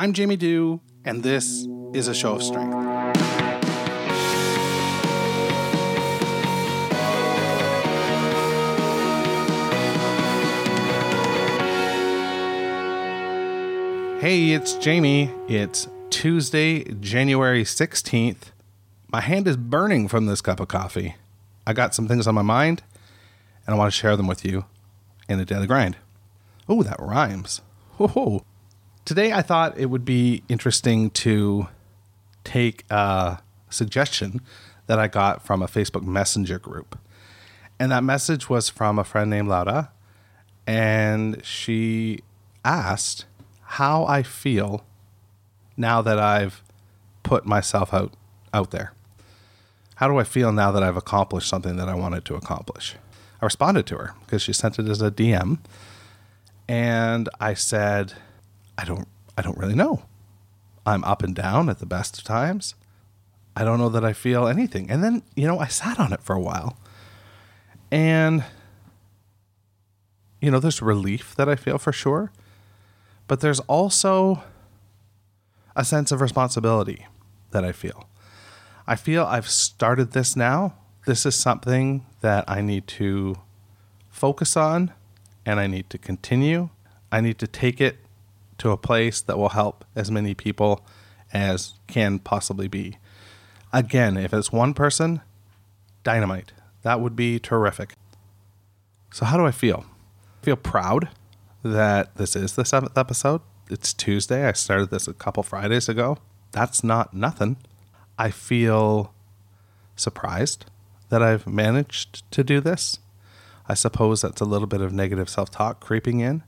I'm Jamie Dew, and this is a show of strength. Hey, it's Jamie. It's Tuesday, January 16th. My hand is burning from this cup of coffee. I got some things on my mind, and I want to share them with you in the daily grind. Oh, that rhymes. Whoa. Today, I thought it would be interesting to take a suggestion that I got from a Facebook Messenger group. And that message was from a friend named Laura. And she asked how I feel now that I've put myself out, out there. How do I feel now that I've accomplished something that I wanted to accomplish? I responded to her because she sent it as a DM. And I said, I don't I don't really know. I'm up and down at the best of times. I don't know that I feel anything. And then, you know, I sat on it for a while. And you know, there's relief that I feel for sure, but there's also a sense of responsibility that I feel. I feel I've started this now. This is something that I need to focus on and I need to continue. I need to take it to a place that will help as many people as can possibly be. Again, if it's one person, dynamite. That would be terrific. So, how do I feel? I feel proud that this is the seventh episode. It's Tuesday. I started this a couple Fridays ago. That's not nothing. I feel surprised that I've managed to do this. I suppose that's a little bit of negative self talk creeping in.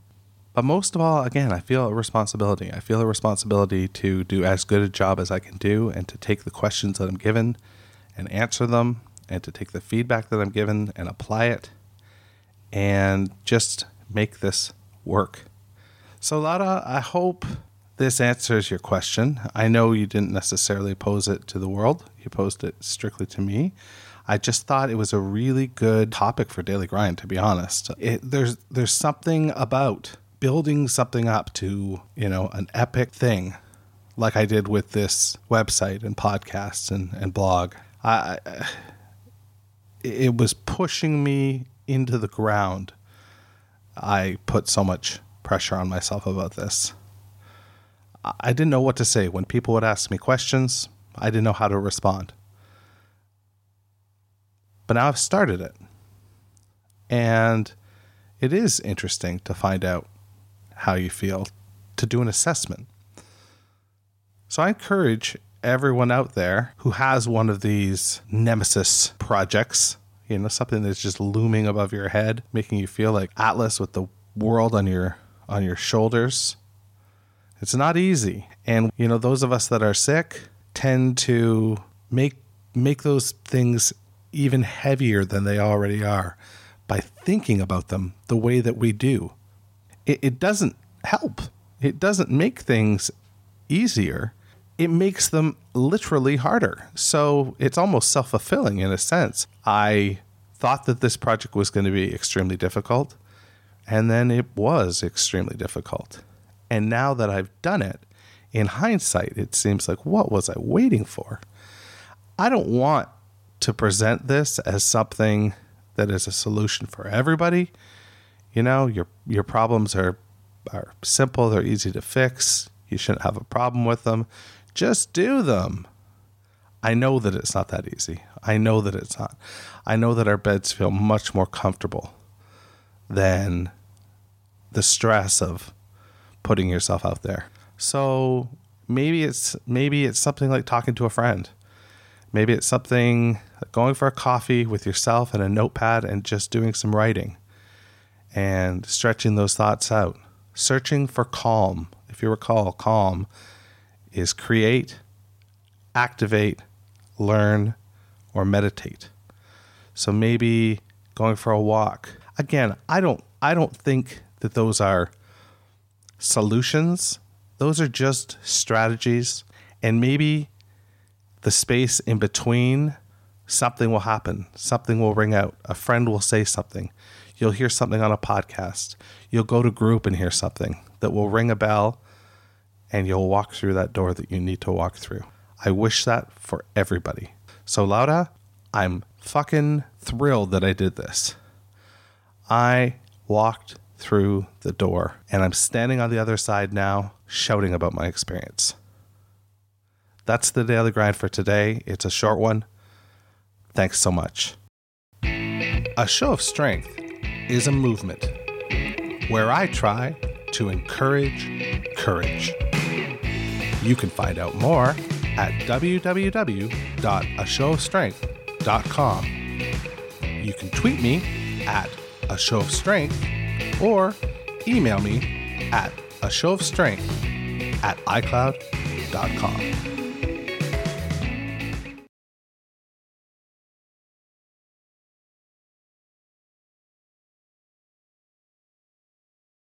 But most of all, again, I feel a responsibility. I feel a responsibility to do as good a job as I can do and to take the questions that I'm given and answer them and to take the feedback that I'm given and apply it and just make this work. So, Laura, I hope this answers your question. I know you didn't necessarily pose it to the world, you posed it strictly to me. I just thought it was a really good topic for Daily Grind, to be honest. It, there's, there's something about building something up to, you know, an epic thing like I did with this website and podcasts and, and blog. I, it was pushing me into the ground. I put so much pressure on myself about this. I didn't know what to say when people would ask me questions. I didn't know how to respond. But now I've started it. And it is interesting to find out how you feel to do an assessment. So I encourage everyone out there who has one of these nemesis projects, you know, something that's just looming above your head, making you feel like Atlas with the world on your on your shoulders. It's not easy. And you know, those of us that are sick tend to make make those things even heavier than they already are by thinking about them the way that we do it, it doesn't help. It doesn't make things easier. It makes them literally harder. So it's almost self fulfilling in a sense. I thought that this project was going to be extremely difficult, and then it was extremely difficult. And now that I've done it, in hindsight, it seems like, what was I waiting for? I don't want to present this as something that is a solution for everybody. You know, your your problems are are simple, they're easy to fix. You shouldn't have a problem with them. Just do them. I know that it's not that easy. I know that it's not. I know that our beds feel much more comfortable than the stress of putting yourself out there. So maybe it's maybe it's something like talking to a friend. Maybe it's something like going for a coffee with yourself and a notepad and just doing some writing and stretching those thoughts out. Searching for calm. If you recall, calm is create, activate, learn, or meditate. So maybe going for a walk. Again, I don't I don't think that those are solutions. Those are just strategies and maybe the space in between something will happen. Something will ring out. A friend will say something. You'll hear something on a podcast. You'll go to group and hear something that will ring a bell and you'll walk through that door that you need to walk through. I wish that for everybody. So, Laura, I'm fucking thrilled that I did this. I walked through the door and I'm standing on the other side now shouting about my experience. That's the daily grind for today. It's a short one. Thanks so much. A show of strength is a movement where I try to encourage courage. You can find out more at www.ashowofstrength.com. You can tweet me at a show of strength or email me at a show of strength at icloud.com.